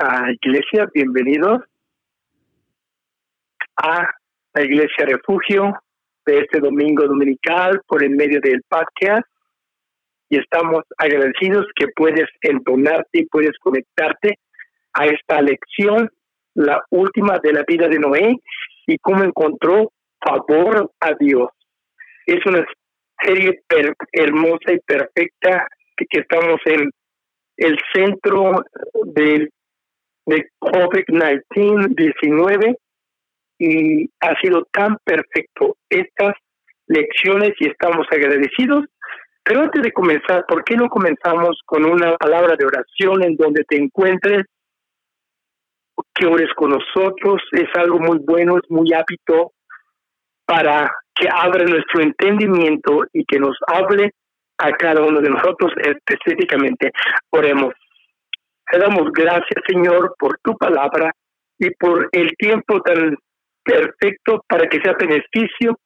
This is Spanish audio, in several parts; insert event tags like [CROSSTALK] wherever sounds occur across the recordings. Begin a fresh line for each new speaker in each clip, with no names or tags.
a Iglesia, bienvenidos a la Iglesia Refugio de este domingo dominical por el medio del podcast y estamos agradecidos que puedes entonarte y puedes conectarte a esta lección, la última de la vida de Noé y cómo encontró favor a Dios. Es una serie hermosa y perfecta que estamos en el centro del de COVID-19 19 y ha sido tan perfecto estas lecciones y estamos agradecidos. Pero antes de comenzar, ¿por qué no comenzamos con una palabra de oración en donde te encuentres? Que ores con nosotros, es algo muy bueno, es muy hábito para que abra nuestro entendimiento y que nos hable a cada uno de nosotros específicamente. Oremos. Te damos gracias, Señor, por tu palabra y por el tiempo tan perfecto para que sea beneficio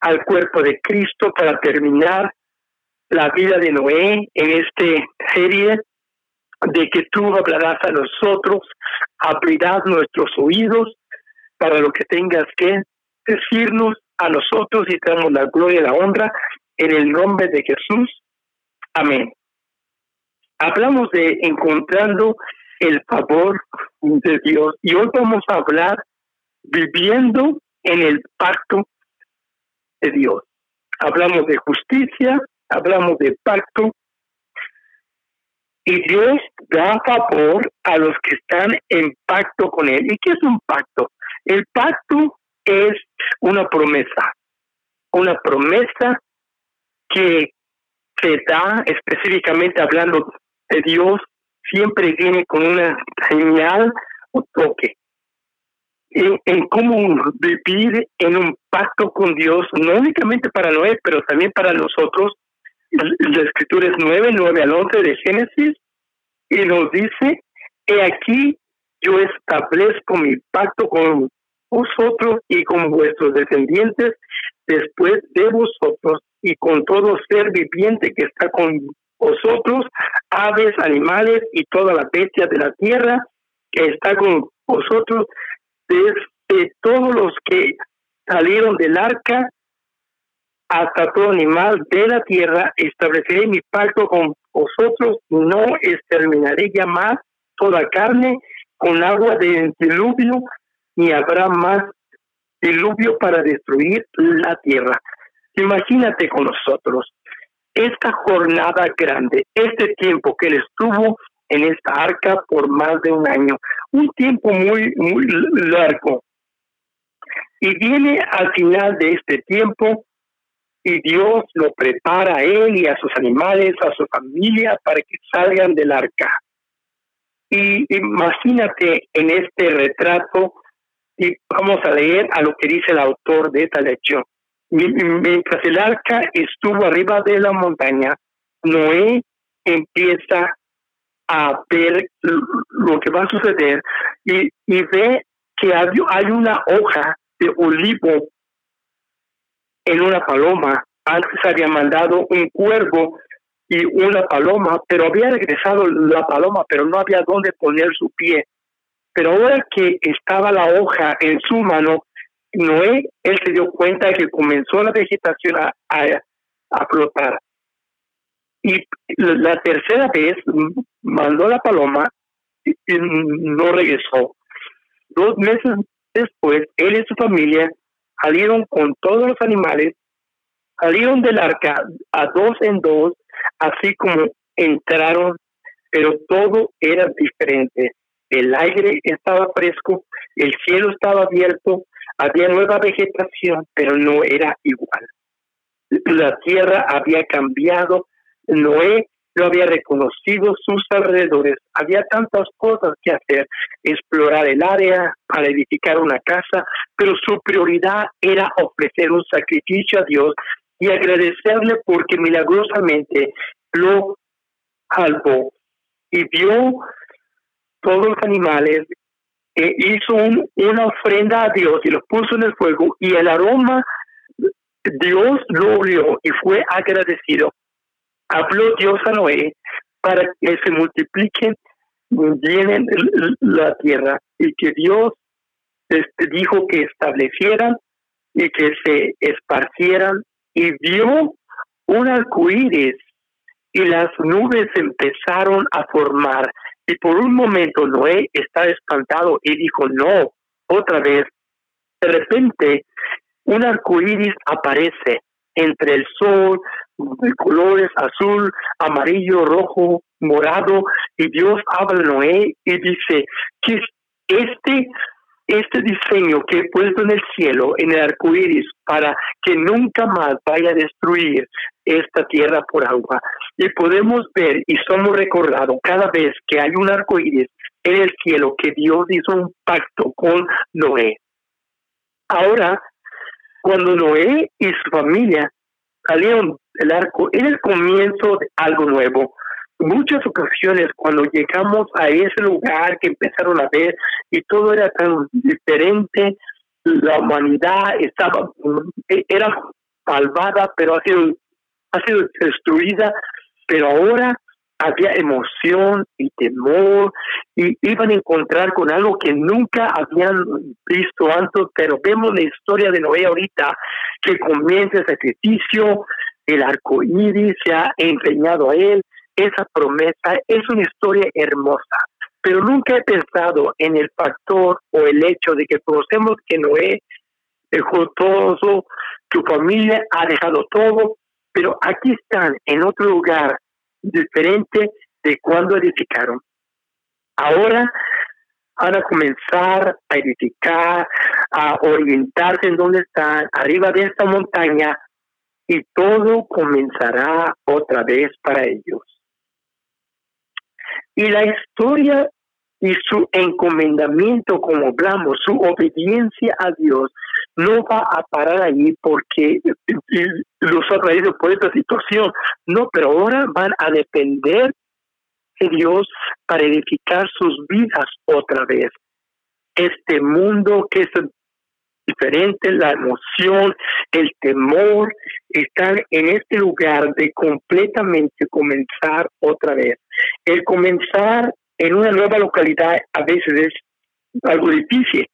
al cuerpo de Cristo para terminar la vida de Noé en esta serie de que tú hablarás a nosotros, abrirás nuestros oídos para lo que tengas que decirnos a nosotros y te damos la gloria y la honra en el nombre de Jesús. Amén. Hablamos de encontrando el favor de Dios y hoy vamos a hablar viviendo en el pacto de Dios. Hablamos de justicia, hablamos de pacto y Dios da favor a los que están en pacto con Él. ¿Y qué es un pacto? El pacto es una promesa, una promesa que se da específicamente hablando Dios, siempre viene con una señal o toque. En, cómo vivir en un pacto con Dios, no únicamente para Noé, pero también para nosotros. La escritura es 9, 9 al 11 de Génesis, y nos dice, he aquí yo establezco mi pacto con vosotros y con vuestros descendientes después de vosotros y con todo ser viviente que está con vosotros, aves, animales y toda la bestia de la tierra que está con vosotros, desde todos los que salieron del arca hasta todo animal de la tierra, estableceré mi pacto con vosotros, no exterminaré ya más toda carne con agua de diluvio, ni habrá más diluvio para destruir la tierra. Imagínate con nosotros esta jornada grande, este tiempo que él estuvo en esta arca por más de un año, un tiempo muy, muy largo. Y viene al final de este tiempo y Dios lo prepara a él y a sus animales, a su familia, para que salgan del arca. Y imagínate en este retrato, y vamos a leer a lo que dice el autor de esta lección. Mientras el arca estuvo arriba de la montaña, Noé empieza a ver lo que va a suceder y, ve que hay una hoja de olivo en una paloma. Antes había mandado un cuervo y una paloma, pero había regresado la paloma, pero no había dónde poner su pie. Pero ahora que estaba la hoja en su mano, Noé, él se dio cuenta de que comenzó la vegetación a, a, flotar. Y la tercera vez mandó la paloma y, no regresó. Dos meses después, él y su familia salieron con todos los animales, salieron del arca a dos en dos, así como entraron, pero todo era diferente. El aire estaba fresco, el cielo estaba abierto, había nueva vegetación, pero no era igual. La tierra había cambiado, Noé no había reconocido sus alrededores, había tantas cosas que hacer, explorar el área para edificar una casa, pero su prioridad era ofrecer un sacrificio a Dios y agradecerle porque milagrosamente lo salvó y vio todos los animales eh, hizo una ofrenda a Dios y lo puso en el fuego y el aroma Dios lo olió y fue agradecido. Habló Dios a Noé para que se multipliquen llenen la tierra y que Dios este, dijo que establecieran y que se esparcieran y vio un arco iris y las nubes empezaron a formar. Y por un momento Noé estaba espantado y dijo, no, otra vez. De repente, un arco iris aparece entre el sol, de colores azul, amarillo, rojo, morado, y Dios habla a Noé y dice que este este diseño que he puesto en el cielo, en el arco iris, para que nunca más vaya a destruir esta tierra por agua. Y podemos ver y somos recordados cada vez que hay un arco iris en el cielo que Dios hizo un pacto con Noé. Ahora, cuando Noé y su familia salieron del arco, era el comienzo de algo nuevo muchas ocasiones cuando llegamos a ese lugar que empezaron a ver y todo era tan diferente, la humanidad estaba, era salvada, pero ha sido, ha sido destruida, pero ahora había emoción y temor y iban a encontrar con algo que nunca habían visto antes, pero vemos la historia de Noé ahorita que comienza el sacrificio, el arco iris se ha empeñado a él, esa promesa es una historia hermosa, pero nunca he pensado en el factor o el hecho de que conocemos que Noé dejó todo, su familia ha dejado todo, pero aquí están en otro lugar diferente de cuando edificaron. Ahora van a comenzar a edificar, a orientarse en donde están, arriba de esta montaña, y todo comenzará otra vez para ellos. Y la historia y su encomendamiento, como hablamos, su obediencia a Dios, no va a parar ahí porque los ha traído por esta situación. No, pero ahora van a depender de Dios para edificar sus vidas otra vez. Este mundo que es diferente, la emoción, el temor, están en este lugar de completamente comenzar otra vez. El comenzar en una nueva localidad a veces es algo difícil,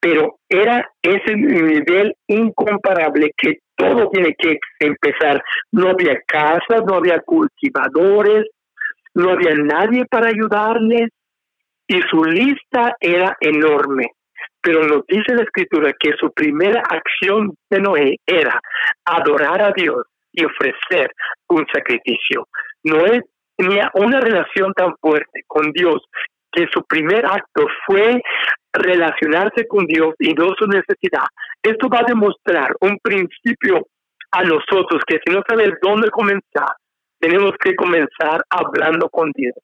pero era ese nivel incomparable que todo tiene que empezar. No había casas, no había cultivadores, no había nadie para ayudarles y su lista era enorme. Pero nos dice la escritura que su primera acción de Noé era adorar a Dios y ofrecer un sacrificio. Noé tenía una relación tan fuerte con Dios que su primer acto fue relacionarse con Dios y no su necesidad. Esto va a demostrar un principio a nosotros que si no sabes dónde comenzar, tenemos que comenzar hablando con Dios.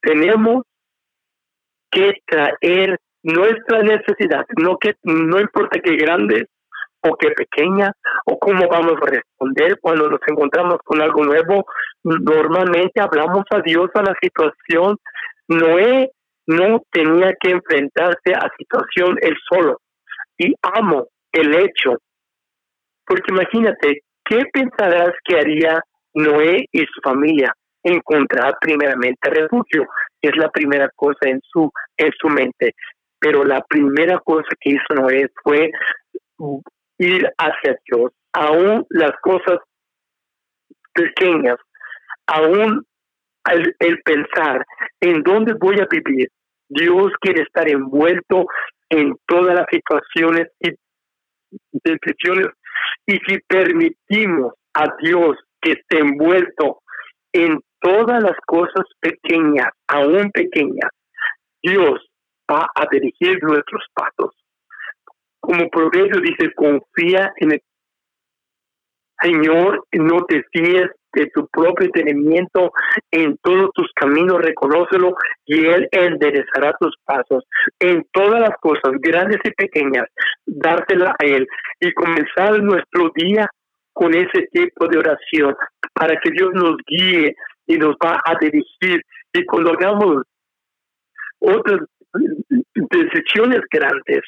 Tenemos que traer nuestra necesidad, no que no importa qué grande o qué pequeña o cómo vamos a responder cuando nos encontramos con algo nuevo, normalmente hablamos a Dios a la situación. Noé no tenía que enfrentarse a situación él solo. Y amo el hecho, porque imagínate, ¿qué pensarás que haría Noé y su familia? Encontrar primeramente refugio, es la primera cosa en su, en su mente pero la primera cosa que hizo Noé fue ir hacia Dios, aún las cosas pequeñas, aún el, pensar en dónde voy a vivir. Dios quiere estar envuelto en todas las situaciones y decisiones y si permitimos a Dios que esté envuelto en todas las cosas pequeñas, aún pequeñas, Dios va a dirigir nuestros pasos. Como proverbio dice, confía en el Señor, no te fíes de tu propio entendimiento, en todos tus caminos reconócelo y Él enderezará tus pasos. En todas las cosas, grandes y pequeñas, dártela a Él y comenzar nuestro día con ese tipo de oración para que Dios nos guíe y nos va a dirigir. Y cuando hagamos otras decisiones grandes,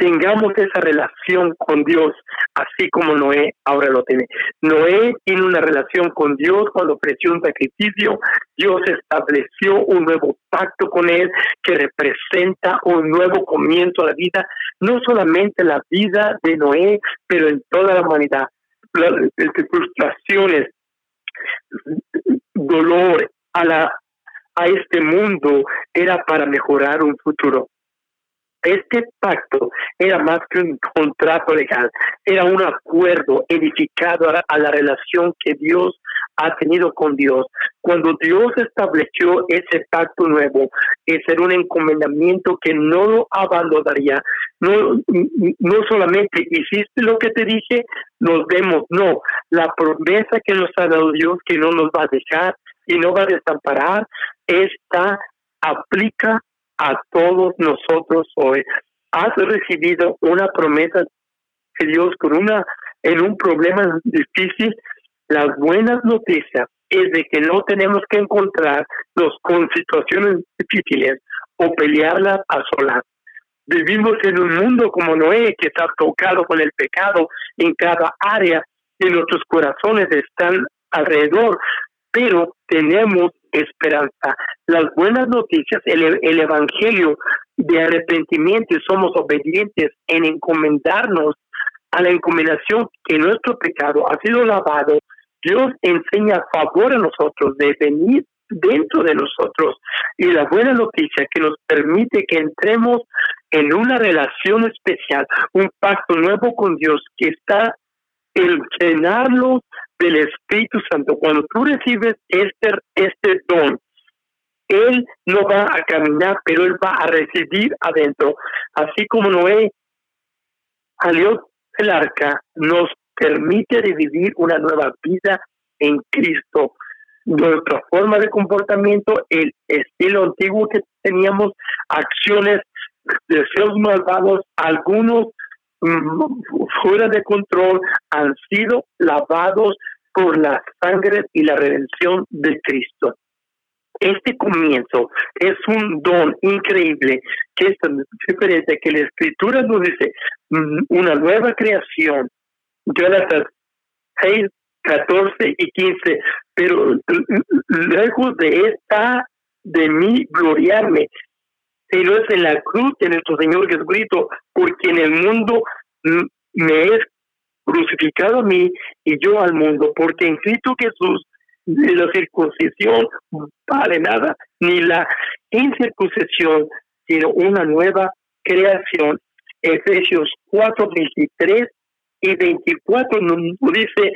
tengamos esa relación con Dios, así como Noé ahora lo tiene. Noé tiene una relación con Dios cuando ofreció un sacrificio, Dios estableció un nuevo pacto con él que representa un nuevo comienzo a la vida, no solamente la vida de Noé, pero en toda la humanidad. Las frustraciones, dolor a la a este mundo era para mejorar un futuro. Este pacto era más que un contrato legal, era un acuerdo edificado a la, relación que Dios ha tenido con Dios. Cuando Dios estableció ese pacto nuevo, ese era un encomendamiento que no lo abandonaría. No, no solamente hiciste lo que te dije, nos vemos, no, la promesa que nos ha dado Dios que no nos va a dejar y no va a desamparar, esta aplica a todos nosotros hoy. Has recibido una promesa de Dios con una en un problema difícil. Las buenas noticias es de que no tenemos que encontrarnos con situaciones difíciles o pelearlas a solas. Vivimos en un mundo como Noé que está tocado con el pecado en cada área y nuestros corazones están alrededor, pero tenemos esperanza. Las buenas noticias, el, el Evangelio de arrepentimiento y somos obedientes en encomendarnos a la encomendación que nuestro pecado ha sido lavado, Dios enseña favor a nosotros de venir dentro de nosotros y la buena noticia que nos permite que entremos en una relación especial, un pacto nuevo con Dios que está en llenarnos del Espíritu Santo. Cuando tú recibes este, este don, Él no va a caminar, pero Él va a residir adentro. Así como Noé salió del arca, nos permite vivir una nueva vida en Cristo. Nuestra forma de comportamiento, el estilo antiguo que teníamos, acciones, deseos malvados, algunos Mm, fuera de control han sido lavados por la sangre y la redención de Cristo. Este comienzo es un don increíble que es diferente que la escritura nos dice mm, una nueva creación. Gálatas 6, 14 y 15. Pero lejos de esta, de mí gloriarme, sino es en la cruz de nuestro Señor Jesucristo, porque en el mundo me es crucificado a mí y yo al mundo, porque en Cristo Jesús la circuncisión vale nada, ni la incircuncisión, sino una nueva creación. Efesios 4, 23 y 24 nos dice,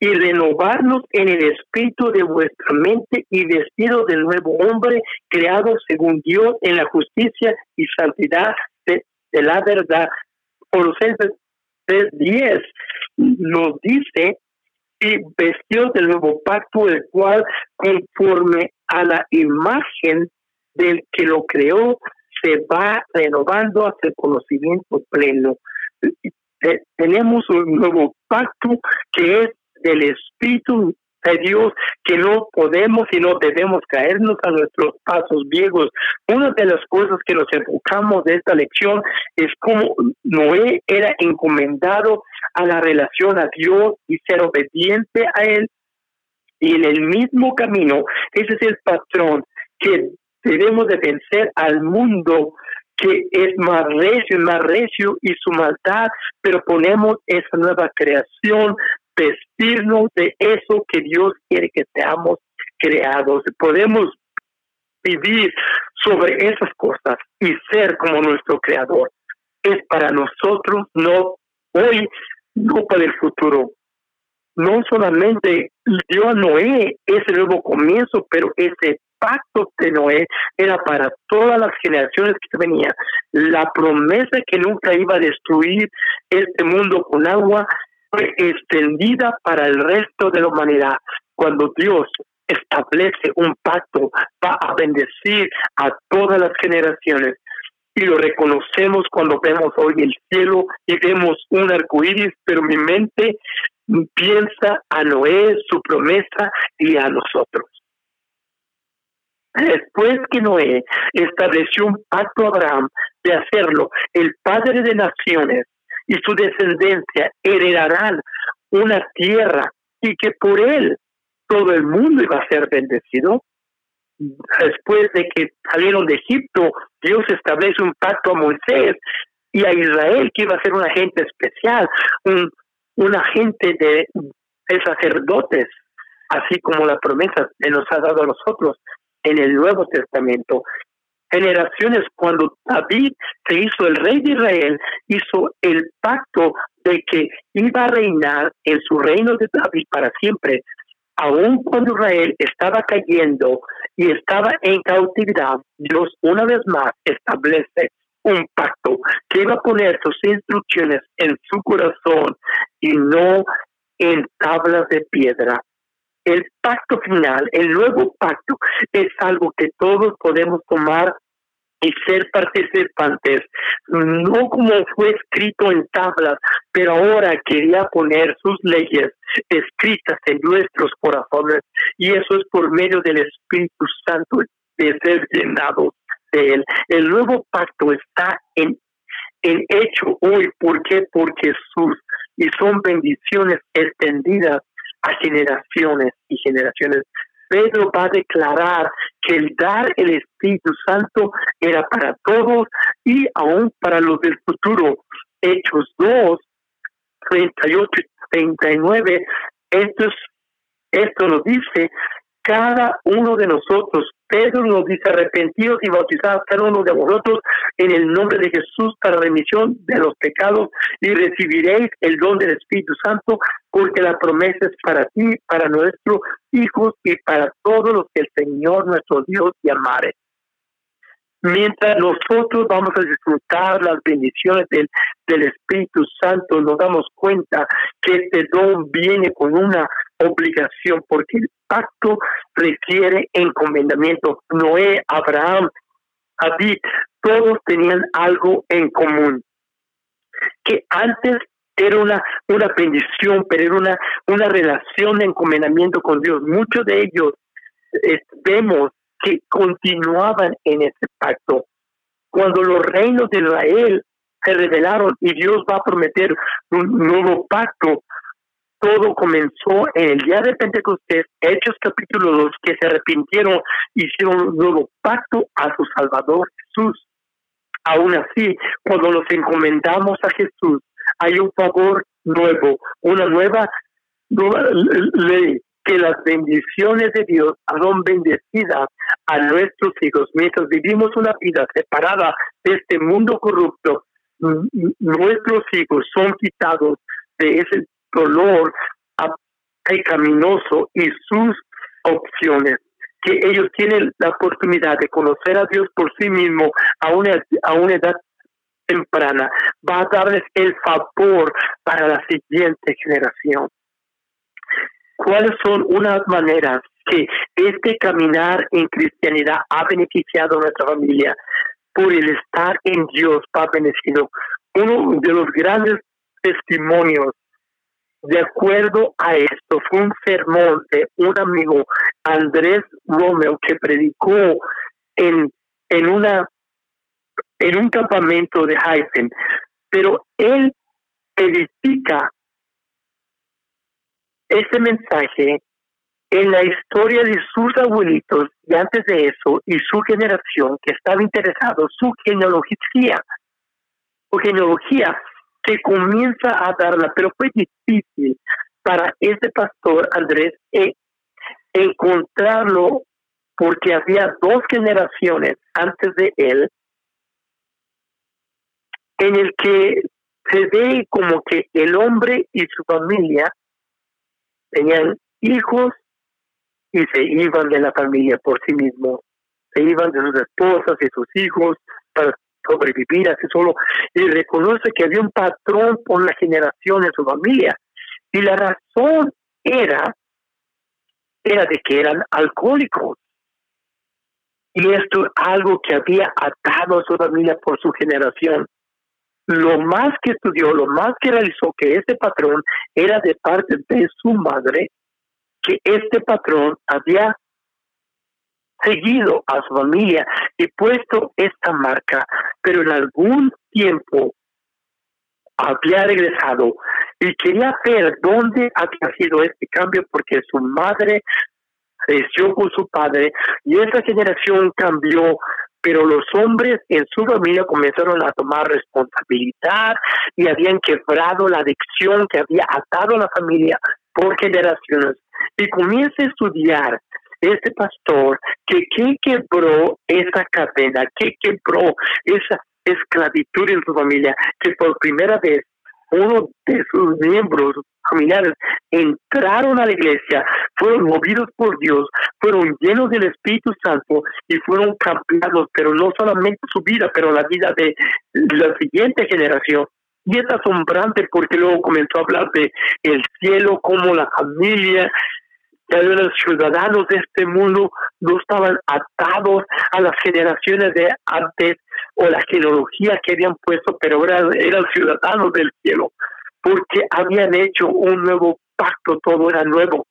y renovarnos en el espíritu de vuestra mente y vestido del nuevo hombre, creado según Dios en la justicia y santidad de, la verdad. Colosenses 3.10 nos dice, y vestido del nuevo pacto, el cual conforme a la imagen del que lo creó, se va renovando hasta el conocimiento pleno. tenemos un nuevo pacto que es del Espíritu de Dios que no podemos y no debemos caernos a nuestros pasos viejos. Una de las cosas que nos enfocamos de esta lección es cómo Noé era encomendado a la relación a Dios y ser obediente a Él. Y en el mismo camino, ese es el patrón que debemos de vencer al mundo que es más recio, más recio y su maldad, pero ponemos esa nueva creación vestirnos de eso que Dios quiere que seamos creados. Podemos vivir sobre esas cosas y ser como nuestro creador. Es para nosotros, no hoy, no para el futuro. No solamente dio a Noé ese nuevo comienzo, pero ese pacto de Noé era para todas las generaciones que venían. La promesa que nunca iba a destruir este mundo con agua extendida para el resto de la humanidad. Cuando Dios establece un pacto, va a bendecir a todas las generaciones. Y lo reconocemos cuando vemos hoy el cielo y vemos un arco iris, pero mi mente piensa a Noé, su promesa y a nosotros. Después que Noé estableció un pacto a Abraham, de hacerlo, el Padre de Naciones y su descendencia heredarán una tierra y que por él todo el mundo iba a ser bendecido. Después de que salieron de Egipto, Dios establece un pacto a Moisés y a Israel, que iba a ser un agente especial, un, un agente de, de sacerdotes, así como la promesa que nos ha dado a nosotros en el Nuevo Testamento. Generaciones cuando David se hizo el rey de Israel, hizo el pacto de que iba a reinar en su reino de David para siempre, aun cuando Israel estaba cayendo y estaba en cautividad, Dios una vez más establece un pacto que iba a poner sus instrucciones en su corazón y no en tablas de piedra. El pacto final, el nuevo pacto, es algo que todos podemos tomar y ser participantes, no como fue escrito en tablas, pero ahora quería poner sus leyes escritas en nuestros corazones y eso es por medio del Espíritu Santo de ser llenados de él. El nuevo pacto está en, en hecho hoy, ¿por qué? Porque sus y son bendiciones extendidas a generaciones y generaciones. Pedro va a declarar que el dar el Espíritu Santo era para todos y aún para los del futuro. Hechos 2, 38 y 39, esto, esto nos dice cada uno de nosotros. Pedro nos dice arrepentidos y bautizados cada uno de vosotros en el nombre de Jesús para remisión de los pecados y recibiréis el don del Espíritu Santo porque la promesa es para ti, para nuestros hijos y para todos los que el Señor nuestro Dios llamare. Mientras nosotros vamos a disfrutar las bendiciones del, del Espíritu Santo, nos damos cuenta que este don viene con una obligación, porque el pacto requiere encomendamiento. Noé, Abraham, David, todos tenían algo en común. Que antes era una, una bendición, pero era una, una relación de encomendamiento con Dios. Muchos de ellos eh, vemos que continuaban en ese pacto. Cuando los reinos de Israel se revelaron y Dios va a prometer un nuevo pacto, todo comenzó en el día de Pentecostés, Hechos capítulo 2, que se arrepintieron, hicieron un nuevo pacto a su Salvador Jesús. Aún así, cuando nos encomendamos a Jesús, hay un favor nuevo, una nueva, ley, que las bendiciones de Dios son bendecidas a nuestros hijos. Mientras vivimos una vida separada de este mundo corrupto, nuestros hijos son quitados de ese dolor pecaminoso y sus opciones que ellos tienen la oportunidad de conocer a Dios por sí mismo a una, a una edad temprana, va a darles el favor para la siguiente generación. ¿Cuáles son unas maneras que este caminar en cristianidad ha beneficiado a nuestra familia? Por el estar en Dios va bendecido. Uno de los grandes testimonios de acuerdo a esto, fue un sermón de un amigo, Andrés Romeo, que predicó en, en, una, en un campamento de Heisen, pero él edifica ese mensaje en la historia de sus abuelitos y antes de eso, y su generación que estaba interesado, su genealogía, su genealogía que comienza a darla, pero fue difícil para ese pastor Andrés eh, encontrarlo porque había dos generaciones antes de él en el que se ve como que el hombre y su familia tenían hijos y se iban de la familia por sí mismos, se iban de sus esposas y sus hijos para sobrevivir así solo. Y reconoce que había un patrón por la generación de su familia. Y la razón era era de que eran alcohólicos. Y esto es algo que había atado a su familia por su generación lo más que estudió, lo más que realizó que este patrón era de parte de su madre, que este patrón había seguido a su familia y puesto esta marca pero en algún tiempo había regresado y quería ver dónde había sido este cambio porque su madre creció con su padre y esa generación cambió pero los hombres en su familia comenzaron a tomar responsabilidad y habían quebrado la adicción que había atado a la familia por generaciones. Y comienza a estudiar este pastor que, que quebró esa cadena, que quebró esa esclavitud en su familia, que por primera vez uno de sus miembros familiares entraron a la iglesia, fueron movidos por Dios, fueron llenos del Espíritu Santo y fueron cambiados, pero no solamente su vida, pero la vida de la siguiente generación. Y es asombrante porque luego comenzó a hablar de el cielo, como la familia, los ciudadanos de este mundo no estaban atados a las generaciones de antes o la genealogía que habían puesto, pero eran, eran ciudadanos del cielo, porque habían hecho un nuevo pacto, todo era nuevo.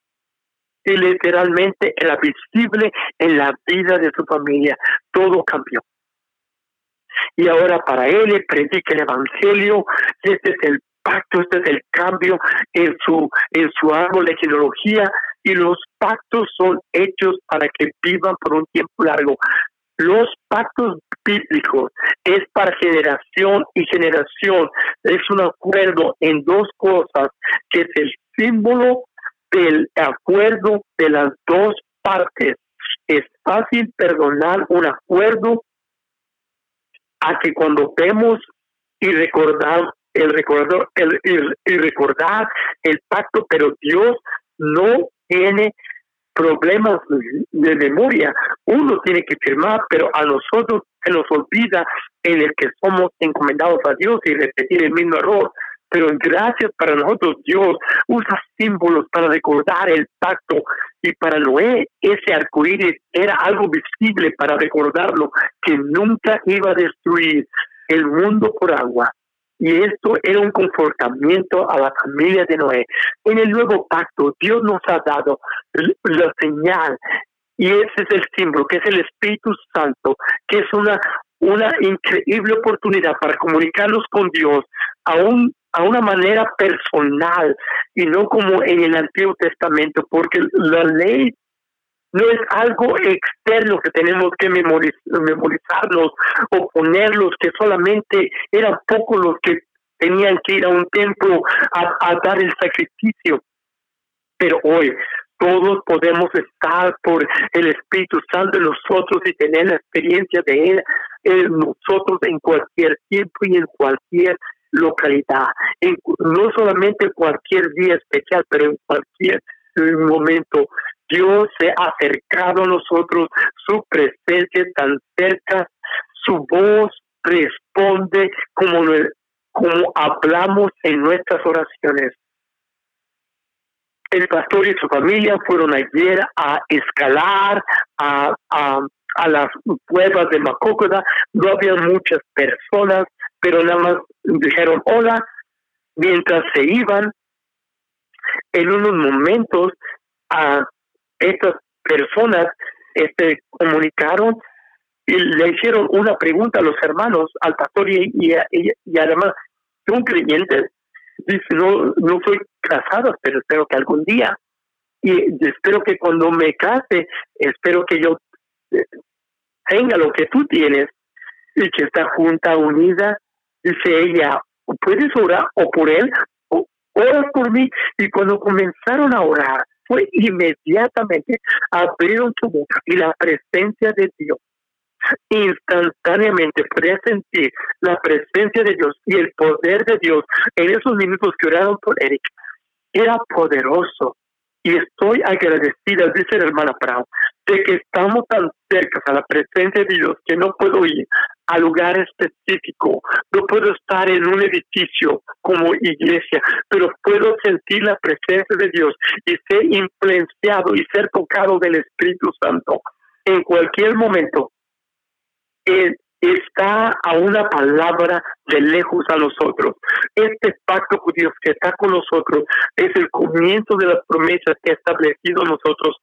Y literalmente era visible en la vida de su familia, todo cambió. Y ahora para él predica el Evangelio, este es el pacto, este es el cambio en su, en su árbol de genealogía, y los pactos son hechos para que vivan por un tiempo largo. Los pactos bíblicos es para generación y generación. Es un acuerdo en dos cosas, que es el símbolo del acuerdo de las dos partes. Es fácil perdonar un acuerdo a que cuando vemos y recordar el recordar el, el, recordar el pacto, pero Dios no tiene problemas de memoria. Uno tiene que firmar, pero a nosotros se nos olvida en el que somos encomendados a Dios y repetir el mismo error. Pero gracias para nosotros, Dios usa símbolos para recordar el pacto. Y para Noé, ese arcoíris era algo visible para recordarlo, que nunca iba a destruir el mundo por agua, y esto era un confortamiento a la familia de Noé. En el nuevo pacto, Dios nos ha dado la señal y ese es el símbolo, que es el Espíritu Santo, que es una, una increíble oportunidad para comunicarnos con Dios a, a una manera personal y no como en el Antiguo Testamento, porque la ley no es algo externo que tenemos que memorizarlos o ponerlos, que solamente eran pocos los que tenían que ir a un templo a, dar el sacrificio. Pero hoy todos podemos estar por el Espíritu Santo en nosotros y tener la experiencia de Él en nosotros en cualquier tiempo y en cualquier localidad, no solamente cualquier día especial, pero en cualquier momento. Dios se ha acercado a nosotros, su presencia tan cerca, su voz responde como, como hablamos en nuestras oraciones. El pastor y su familia fueron ayer a escalar a, a, las cuevas de Macócoda. No había muchas personas, pero nada más dijeron hola mientras se iban. En unos momentos a estas personas este, comunicaron y le hicieron una pregunta a los hermanos, al pastor y, y, además son creyentes. Dice, no, no soy casado, pero espero que algún día. Y espero que cuando me case, espero que yo eh, tenga lo que tú tienes y que está junta, unida. Dice ella, ¿puedes orar o por él? O, ora por mí. Y cuando comenzaron a orar, fue inmediatamente abrieron su boca y la presencia de Dios instantáneamente podía sentir la presencia de Dios y el poder de Dios en esos minutos que oraron por Eric. Era poderoso. Y estoy agradecida, dice la hermana Brown, de que estamos tan cerca a la presencia de Dios que no puedo ir a lugar específico, no puedo estar en un edificio como iglesia, pero puedo sentir la presencia de Dios y ser influenciado y ser tocado del Espíritu Santo en cualquier momento. Está a una palabra de lejos a nosotros. Este pacto Dios que está con nosotros es el comienzo de las promesas que ha establecido nosotros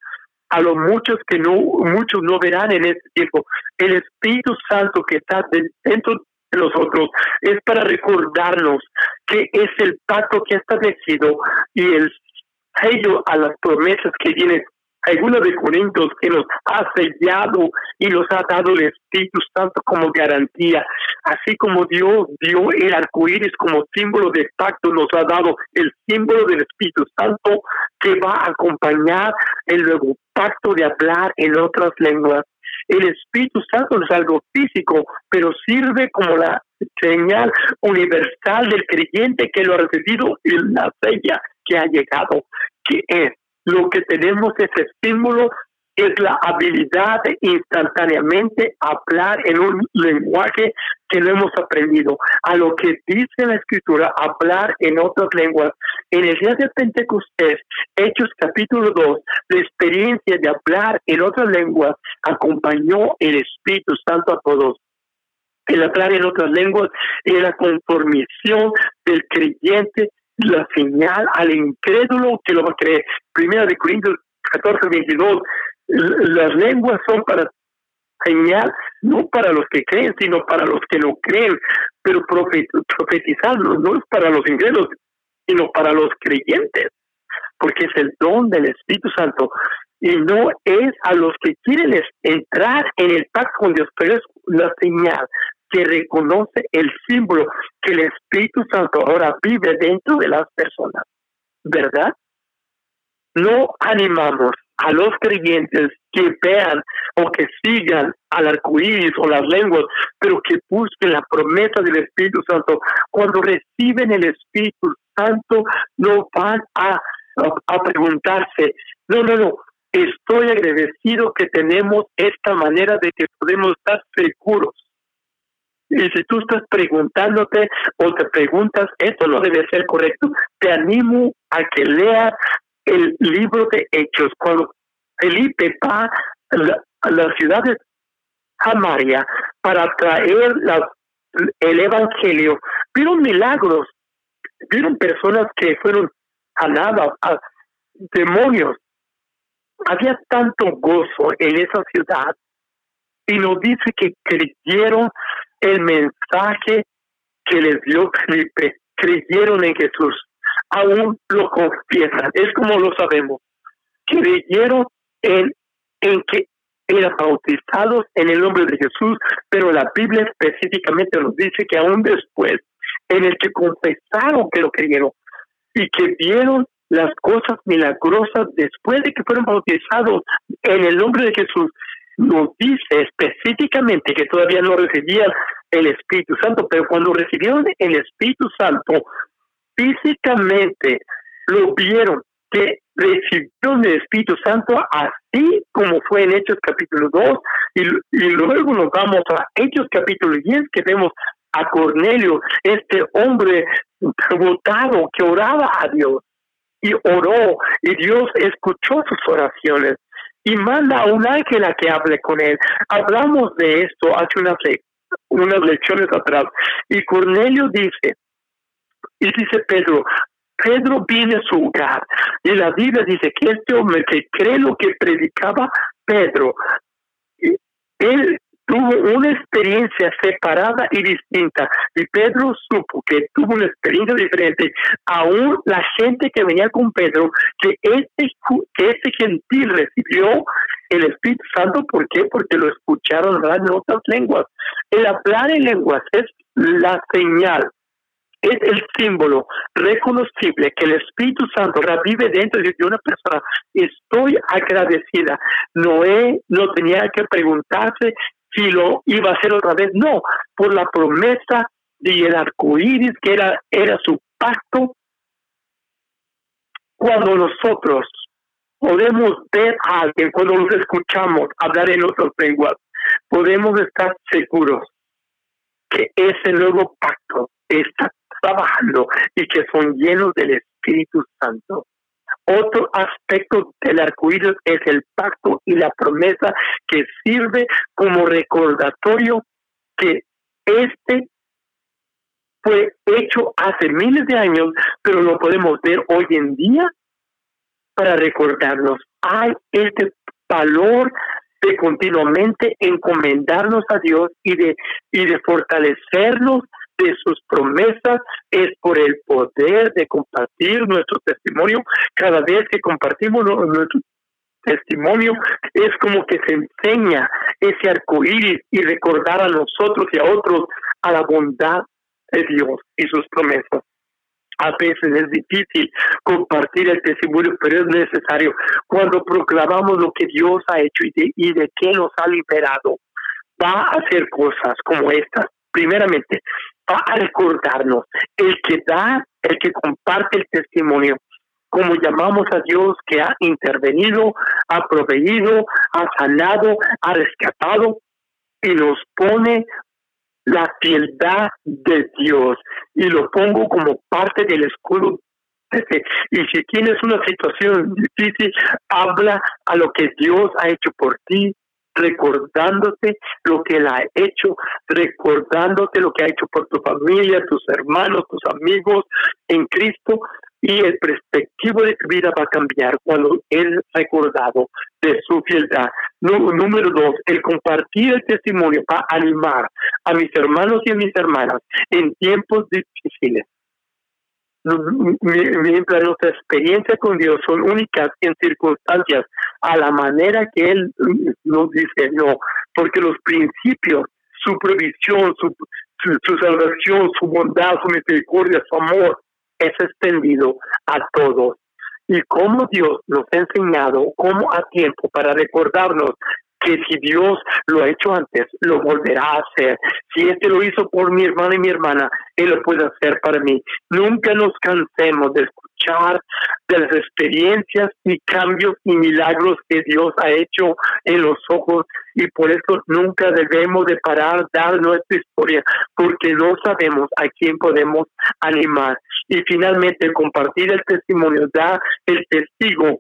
a los muchos que no, muchos no verán en este tiempo. El Espíritu Santo que está dentro nosotros, es para recordarnos que es el pacto que ha establecido y el sello a las promesas que vienen algunos de Corintios que nos ha sellado y nos ha dado el Espíritu Santo como garantía, así como Dios dio el arco iris como símbolo de pacto, nos ha dado el símbolo del Espíritu Santo que va a acompañar el nuevo pacto de hablar en otras lenguas. El Espíritu Santo es algo físico, pero sirve como la señal universal del creyente que lo ha recibido y la sella que ha llegado, que es lo que tenemos ese símbolo es la habilidad de instantáneamente hablar en un lenguaje que no hemos aprendido. A lo que dice la escritura, hablar en otras lenguas. En el día de Pentecostés, Hechos capítulo 2, la experiencia de hablar en otras lenguas acompañó el Espíritu Santo a todos. El hablar en otras lenguas era conformación del creyente la señal al incrédulo que lo va a creer. Primera de Corintios 14, 22. Las lenguas son para señal, no para los que creen, sino para los que no creen. Pero profetizar no es para los incrédulos, sino para los creyentes, porque es el don del Espíritu Santo y no es a los que quieren entrar en el pacto con Dios, pero es la señal que reconoce el símbolo que el Espíritu Santo ahora vive dentro de las personas, ¿verdad? No animamos a los creyentes que vean o que sigan al arcoíris o las lenguas, pero que busquen la promesa del Espíritu Santo. Cuando reciben el Espíritu Santo, no van a, a preguntarse, no, no, no, estoy agradecido que tenemos esta manera de que podemos estar seguros y si tú estás preguntándote o te preguntas, esto no debe ser correcto, te animo a que leas el libro de Hechos. Cuando Felipe va a la, ciudad de Samaria para traer el evangelio, vieron milagros, vieron personas que fueron sanadas, a demonios. Había tanto gozo en esa ciudad y nos dice que creyeron el mensaje que les dio Felipe, creyeron en Jesús, aún lo confiesan, es como lo sabemos, creyeron en, en que eran bautizados en el nombre de Jesús, pero la Biblia específicamente nos dice que aún después, en el que confesaron que lo creyeron y que vieron las cosas milagrosas después de que fueron bautizados en el nombre de Jesús, nos dice específicamente que todavía no recibían el Espíritu Santo, pero cuando recibieron el Espíritu Santo, físicamente lo vieron que recibieron el Espíritu Santo así como fue en Hechos capítulo 2 y, y luego nos vamos a Hechos capítulo 10 que vemos a Cornelio, este hombre votado que oraba a Dios y oró y Dios escuchó sus oraciones y manda a un ángel a que hable con él. Hablamos de esto hace unas, unas lecciones atrás. Y Cornelio dice, y dice Pedro, Pedro viene a su hogar. Y la Biblia dice que este hombre que cree lo que predicaba Pedro, él tuvo una experiencia separada y distinta. Y Pedro supo que tuvo una experiencia diferente. Aún la gente que venía con Pedro, que este, que este gentil recibió el Espíritu Santo. ¿Por qué? Porque lo escucharon hablar en otras lenguas. El hablar en lenguas es la señal es el símbolo reconocible que el Espíritu Santo revive dentro de una persona. Estoy agradecida. Noé no tenía que preguntarse si lo iba a hacer otra vez. No, por la promesa del arco iris, que era, era su pacto. Cuando nosotros podemos ver a alguien, cuando los escuchamos hablar en otras lenguas, podemos estar seguros que ese nuevo pacto está trabajando y que son llenos del Espíritu Santo. Otro aspecto del arcoíris es el pacto y la promesa que sirve como recordatorio que este fue hecho hace miles de años, pero lo podemos ver hoy en día para recordarnos. Hay este valor de continuamente encomendarnos a Dios y de, y de fortalecernos de sus promesas es por el poder de compartir nuestro testimonio. Cada vez que compartimos nuestro testimonio, es como que se enseña ese arco iris y recordar a nosotros y a otros a la bondad de Dios y sus promesas. A veces es difícil compartir el testimonio, pero es necesario cuando proclamamos lo que Dios ha hecho y de, y de qué nos ha liberado. Va a hacer cosas como estas. Primeramente, va a recordarnos el que da, el que comparte el testimonio, como llamamos a Dios que ha intervenido, ha proveído, ha sanado, ha rescatado y nos pone la fieldad de Dios y lo pongo como parte del escudo. Y si tienes una situación difícil, habla a lo que Dios ha hecho por ti, recordándote lo que Él ha hecho, recordándote lo que ha hecho por tu familia, tus hermanos, tus amigos en Cristo, y el perspectivo de tu vida va a cambiar cuando Él recordado de su fieldad. número dos, el compartir el testimonio va a animar a mis hermanos y a mis hermanas en tiempos difíciles mientras nuestra experiencia con Dios son únicas en circunstancias a la manera que Él nos dice no, porque los principios, su provisión, su, su, salvación, su bondad, su misericordia, su amor, es extendido a todos. Y como Dios nos ha enseñado, como a tiempo para recordarnos que si Dios lo ha hecho antes, lo volverá a hacer. Si este lo hizo por mi hermana y mi hermana, Él lo puede hacer para mí. Nunca nos cansemos de escuchar de las experiencias y cambios y milagros que Dios ha hecho en los ojos y por eso nunca debemos de parar dar nuestra historia porque no sabemos a quién podemos animar. Y finalmente compartir el testimonio da el testigo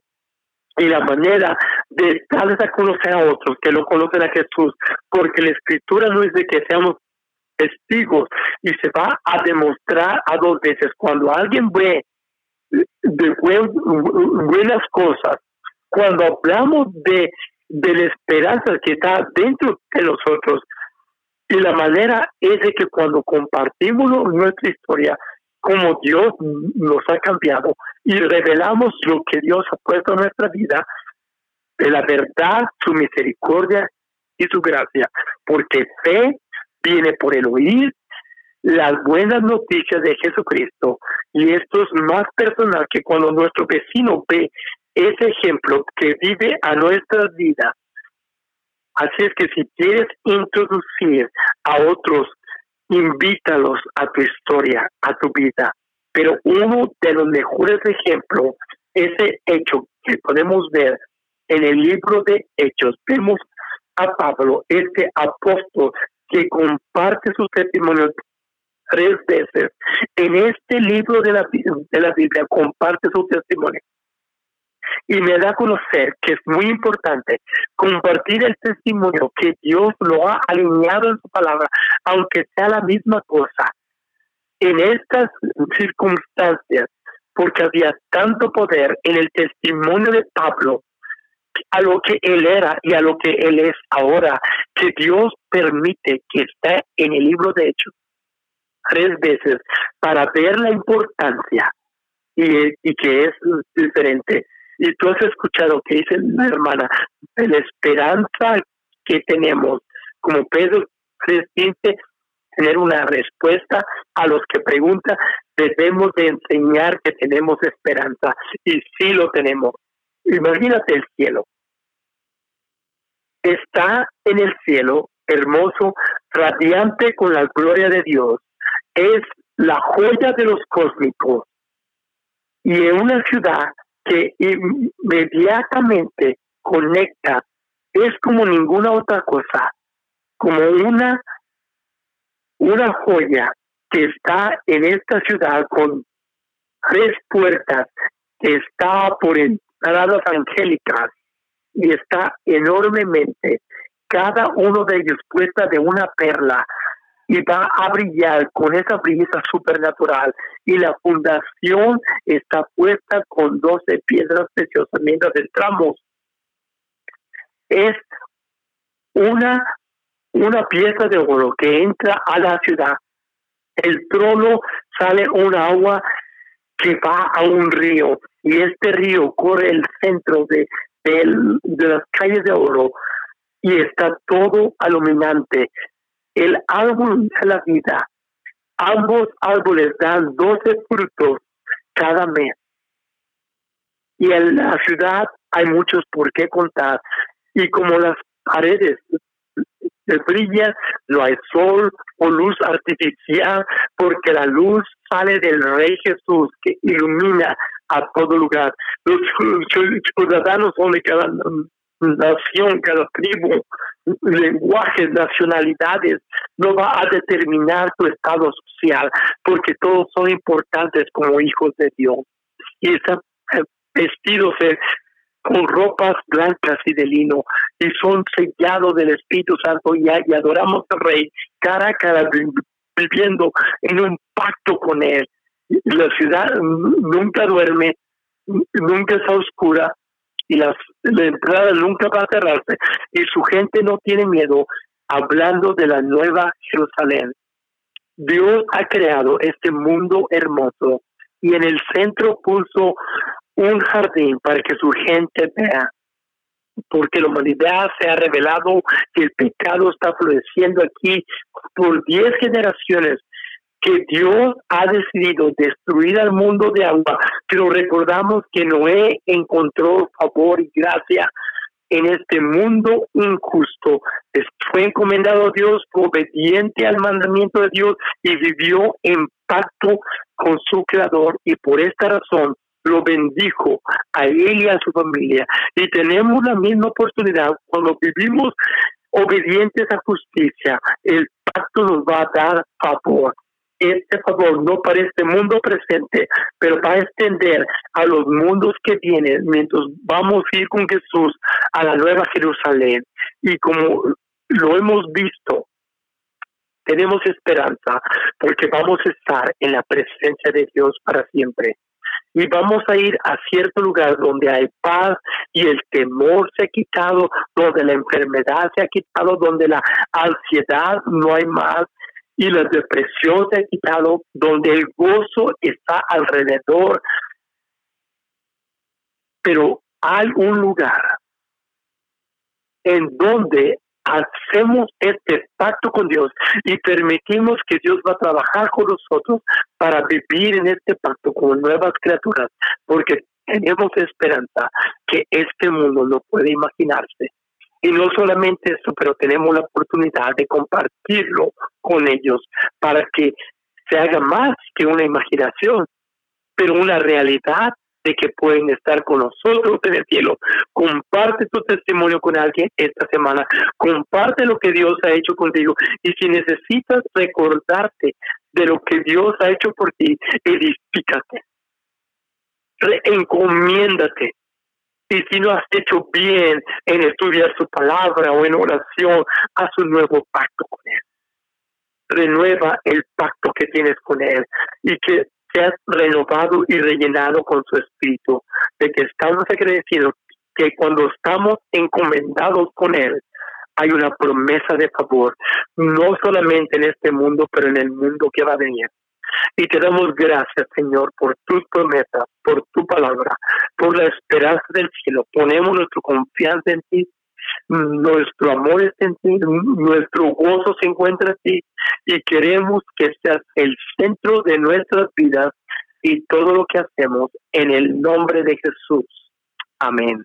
y la manera de darles a conocer a otros que lo conocen a Jesús, porque la escritura no es de que seamos testigos y se va a demostrar a dos veces. Cuando alguien ve de buenas cosas, cuando hablamos de, de la esperanza que está dentro de nosotros, y la manera es de que cuando compartimos nuestra historia, como Dios nos ha cambiado. Y revelamos lo que Dios ha puesto en nuestra vida, de la verdad, su misericordia y su gracia, porque fe viene por el oír las buenas noticias de Jesucristo. Y esto es más personal que cuando nuestro vecino ve ese ejemplo que vive a nuestra vida. Así es que si quieres introducir a otros invítalos a tu historia, a tu vida. Pero uno de los mejores ejemplos, ese hecho que podemos ver en el libro de Hechos, vemos a Pablo, este apóstol que comparte su testimonio tres veces. En este libro de la, de la Biblia comparte su testimonio y me da a conocer que es muy importante compartir el testimonio que Dios lo ha alineado en su palabra, aunque sea la misma cosa. En estas circunstancias, porque había tanto poder en el testimonio de Pablo, a lo que él era y a lo que él es ahora, que Dios permite que esté en el libro de Hechos tres veces para ver la importancia y, y que es diferente y tú has escuchado que dice la hermana, la esperanza que tenemos, como Pedro 3.15, tener una respuesta a los que preguntan, debemos de enseñar que tenemos esperanza y sí lo tenemos. Imagínate el cielo. Está en el cielo, hermoso, radiante con la gloria de Dios. Es la joya de los cósmicos. Y en una ciudad que inmediatamente conecta, es como ninguna otra cosa, como una, una joya que está en esta ciudad con tres puertas, que está por entradas angélicas y está enormemente, cada uno de ellos puesta de una perla y va a brillar con esa brisa supernatural. Y la fundación está puesta con doce piedras preciosas mientras entramos. Es una, una pieza de oro que entra a la ciudad. El trono sale un agua que va a un río y este río corre el centro de, de las calles de oro y está todo aluminante. El árbol de la vida, ambos árboles dan 12 frutos cada mes. Y en la ciudad hay muchos por qué contar. Y como las paredes brillan, no hay sol o luz artificial, porque la luz sale del Rey Jesús que ilumina a todo lugar. Los [LAUGHS] ciudadanos son de cada nación, cada tribu, lenguajes, nacionalidades, no va a determinar tu estado social, porque todos son importantes como hijos de Dios. Y están eh, vestidos con ropas blancas y de lino, y son sellados del Espíritu Santo y, y adoramos al Rey cara a cara, viviendo en un pacto con Él. La ciudad nunca duerme, nunca está oscura, y las, la entrada nunca va a cerrarse y su gente no tiene miedo hablando de la nueva Jerusalén. Dios ha creado este mundo hermoso y en el centro puso un jardín para que su gente vea, porque la humanidad se ha revelado que el pecado está floreciendo aquí por diez generaciones que Dios ha decidido destruir al mundo de agua, pero recordamos que Noé encontró favor y gracia en este mundo injusto. Fue encomendado a Dios, obediente al mandamiento de Dios y vivió en pacto con su Creador y por esta razón lo bendijo a él y a su familia. Y tenemos la misma oportunidad cuando vivimos obedientes a justicia. El pacto nos va a dar favor este favor no para este mundo presente, pero para extender a los mundos que vienen mientras vamos a ir con Jesús a la nueva Jerusalén. Y como lo hemos visto, tenemos esperanza porque vamos a estar en la presencia de Dios para siempre. Y vamos a ir a cierto lugar donde hay paz y el temor se ha quitado, donde la enfermedad se ha quitado, donde la ansiedad no hay más, y la depresión se ha quitado, donde el gozo está alrededor. Pero hay un lugar en donde hacemos este pacto con Dios y permitimos que Dios va a trabajar con nosotros para vivir en este pacto como nuevas criaturas, porque tenemos esperanza que este mundo no puede imaginarse. Y no solamente eso, pero tenemos la oportunidad de compartirlo con ellos para que se haga más que una imaginación, pero una realidad de que pueden estar con nosotros en el cielo. Comparte tu testimonio con alguien esta semana. Comparte lo que Dios ha hecho contigo. Y si necesitas recordarte de lo que Dios ha hecho por ti, edifícate. Encomiéndate y si no has hecho bien en estudiar su palabra o en oración, haz un nuevo pacto con Él. Renueva el pacto que tienes con Él y que seas renovado y rellenado con su espíritu, de que estamos agradecidos que cuando estamos encomendados con Él, hay una promesa de favor, no solamente en este mundo, pero en el mundo que va a venir. Y te damos gracias, Señor, por tus promesas, por tu palabra, por la esperanza del cielo. Ponemos nuestra confianza en ti, nuestro amor está en ti, nuestro gozo se encuentra en ti y queremos que seas el centro de nuestras vidas y todo lo que hacemos en el nombre de Jesús. Amén.